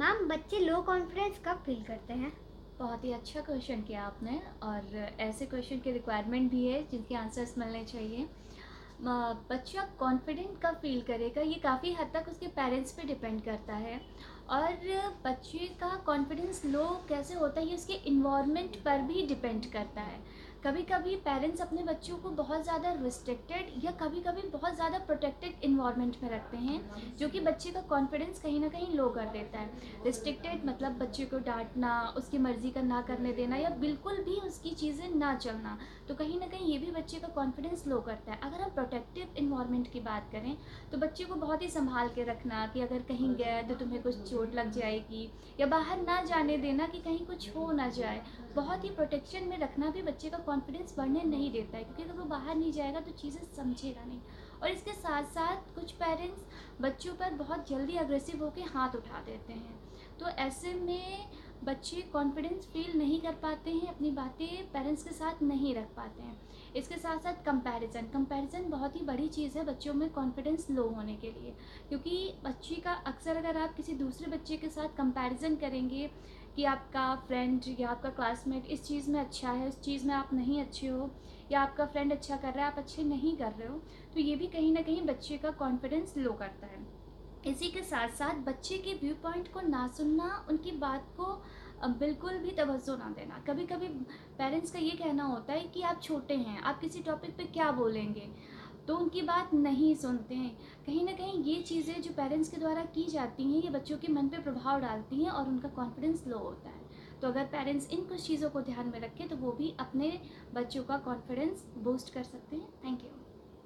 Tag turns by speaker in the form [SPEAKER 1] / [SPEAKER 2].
[SPEAKER 1] Ma'am बच्चे low confidence कब feel करते हैं?
[SPEAKER 2] बहुत ही अच्छा क्वेश्चन किया आपने और ऐसे क्वेश्चन की रिक्वायरमेंट भी है जिनके आंसर्स मिलने चाहिए। बच्चा कॉन्फिडेंट कब फील करेगा? ये काफ़ी हद तक उसके पेरेंट्स पे डिपेंड करता है। और बच्चे का कॉन्फिडेंस लो कैसे होता है? ये उसके इन्वायरमेंट पर भी डिपेंड करता है। कभी कभी पेरेंट्स अपने बच्चों को बहुत ज़्यादा रिस्ट्रिक्टेड या कभी कभी बहुत ज़्यादा प्रोटेक्टेड इन्वायरमेंट में रखते हैं, जो कि बच्चे का कॉन्फिडेंस कहीं ना कहीं लो कर देता है। रिस्ट्रिक्टेड मतलब बच्चे को डांटना, उसकी मर्ज़ी का ना करने देना या बिल्कुल भी उसकी चीज़ें ना चलना तो कहीं ना कहीं ये भी बच्चे का कॉन्फिडेंस लो करता है। अगर हम प्रोटेक्टिव इन्वायरमेंट की बात करें तो बच्चे को बहुत ही संभाल के रखना कि अगर कहीं गए तो तुम्हें कुछ चोट लग जाएगी या बाहर ना जाने देना कि कहीं कुछ हो ना जाए, बहुत ही प्रोटेक्शन में रखना भी बच्चे का कॉन्फिडेंस बढ़ने नहीं देता है, क्योंकि अगर वो बाहर नहीं जाएगा तो चीज़ें समझेगा नहीं। और इसके साथ साथ कुछ पेरेंट्स बच्चों पर बहुत जल्दी अग्रेसिव होकर हाथ उठा देते हैं। तो ऐसे में बच्चे कॉन्फिडेंस फील नहीं कर पाते हैं, अपनी बातें पेरेंट्स के साथ नहीं रख पाते हैं। इसके साथ साथ कंपैरिजन कंपैरिजन बहुत ही बड़ी चीज़ है बच्चों में कॉन्फिडेंस लो होने के लिए। क्योंकि बच्चे का अक्सर अगर आप किसी दूसरे बच्चे के साथ कंपैरिजन करेंगे कि आपका फ्रेंड या आपका क्लासमेट इस चीज़ में अच्छा है, इस चीज़ में आप नहीं अच्छे हो या आपका फ्रेंड अच्छा कर रहा है, आप अच्छे नहीं कर रहे हो तो ये भी कहीं ना कहीं बच्चे का कॉन्फिडेंस लो करता है। इसी के साथ साथ बच्चे के व्यू पॉइंट को ना सुनना, उनकी बात को बिल्कुल भी तवज्जो ना देना। कभी कभी पेरेंट्स का ये कहना होता है कि आप छोटे हैं, आप किसी टॉपिक पे क्या बोलेंगे? तो उनकी बात नहीं सुनते हैं। कहीं ना कहीं ये चीज़ें जो पेरेंट्स के द्वारा की जाती हैं, ये बच्चों के मन पे प्रभाव डालती हैं और उनका कॉन्फिडेंस लो होता है। तो अगर पेरेंट्स इन कुछ चीज़ों को ध्यान में रखें तो वो भी अपने बच्चों का कॉन्फिडेंस बूस्ट कर सकते हैं। Thank you